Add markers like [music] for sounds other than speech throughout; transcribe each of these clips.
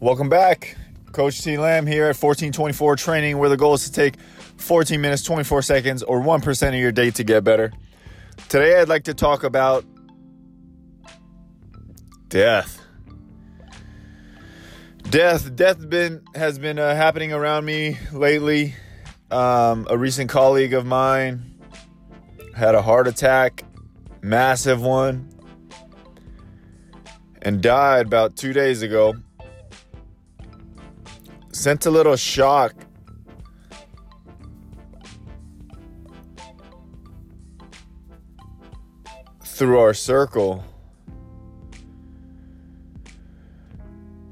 Welcome back. Coach T Lamb here at 1424 Training, where the goal is to take 14 minutes, 24 seconds, or 1% of your day to get better. Today, I'd like to talk about death. Death, death been has been uh, happening around me lately. Um, a recent colleague of mine had a heart attack, massive one, and died about two days ago. Sent a little shock through our circle.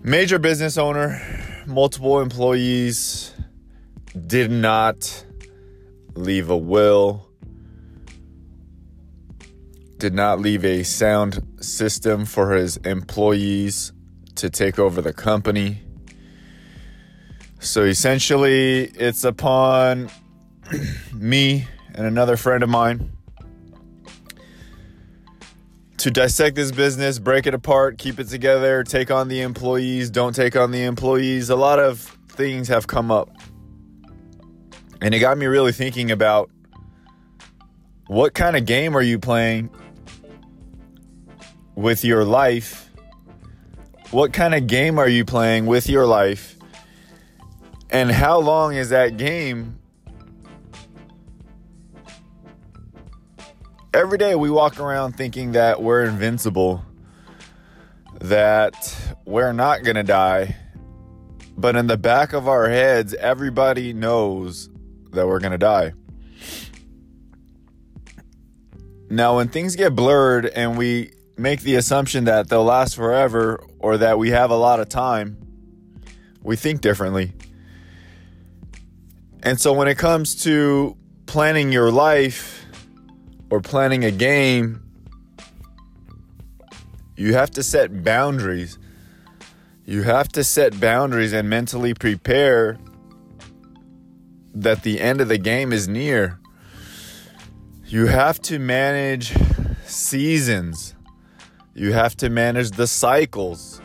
Major business owner, multiple employees, did not leave a will, did not leave a sound system for his employees to take over the company. So essentially, it's upon [clears throat] me and another friend of mine to dissect this business, break it apart, keep it together, take on the employees, don't take on the employees. A lot of things have come up. And it got me really thinking about what kind of game are you playing with your life? What kind of game are you playing with your life? And how long is that game every day we walk around thinking that we're invincible, that we're not going to die. But in the back of our heads, everybody knows that we're going to die. Now, when things get blurred and we make the assumption that they'll last forever or that we have a lot of time, we think differently. And so when it comes to planning your life, or planning a game, you have to set boundaries. You have to set boundaries and mentally prepare that the end of the game is near. You have to manage seasons. You have to manage the cycles.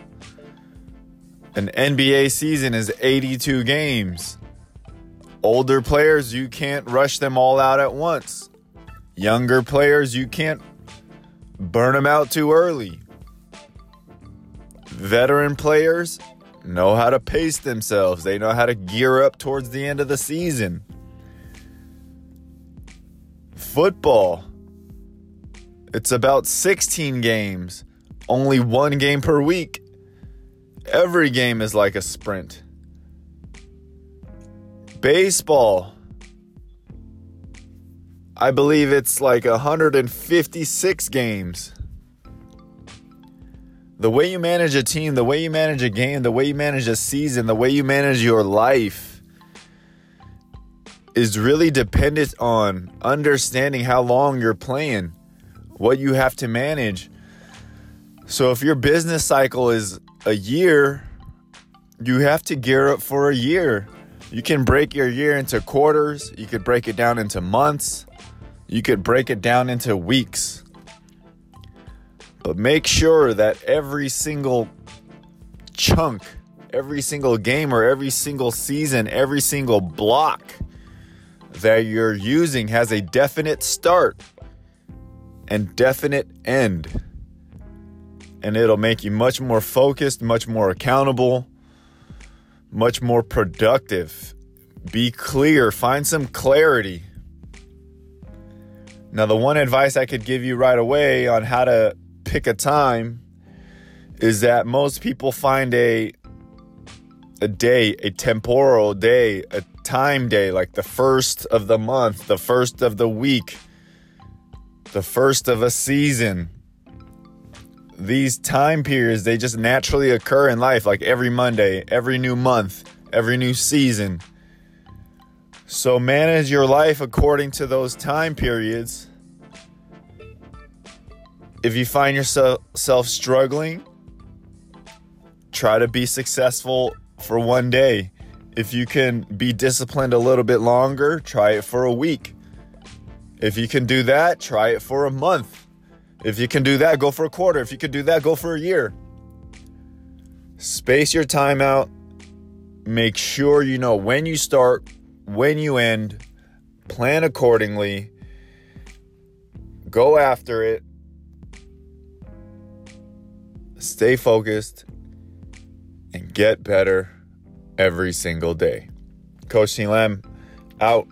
An NBA season is 82 games. Older players, you can't rush them all out at once. Younger players, you can't burn them out too early. Veteran players know how to pace themselves, they know how to gear up towards the end of the season. Football, it's about 16 games, only one game per week. Every game is like a sprint. Baseball, I believe it's like 156 games. The way you manage a team, the way you manage a game, the way you manage a season, the way you manage your life is really dependent on understanding how long you're playing, what you have to manage. So if your business cycle is a year, you have to gear up for a year. You can break your year into quarters, you could break it down into months, you could break it down into weeks. But make sure that every single chunk, every single game, or every single season, every single block that you're using has a definite start and definite end. And it'll make you much more focused, much more accountable, much more productive. Be clear, find some clarity now, the one advice I could give you right away on how to pick a time is that most people find a a day, a temporal day, a time day, like the first of the month, the first of the week, the first of a season. These time periods, they just naturally occur in life, like every Monday, every new month, every new season. So manage your life according to those time periods. If you find yourself struggling, try to be successful for one day. If you can be disciplined a little bit longer, try it for a week. If you can do that, try it for a month. If you can do that, go for a quarter. If you can do that, go for a year. Space your time out. Make sure you know when you start, when you end. Plan accordingly. Go after it. Stay focused and get better every single day. Coach. Lem out.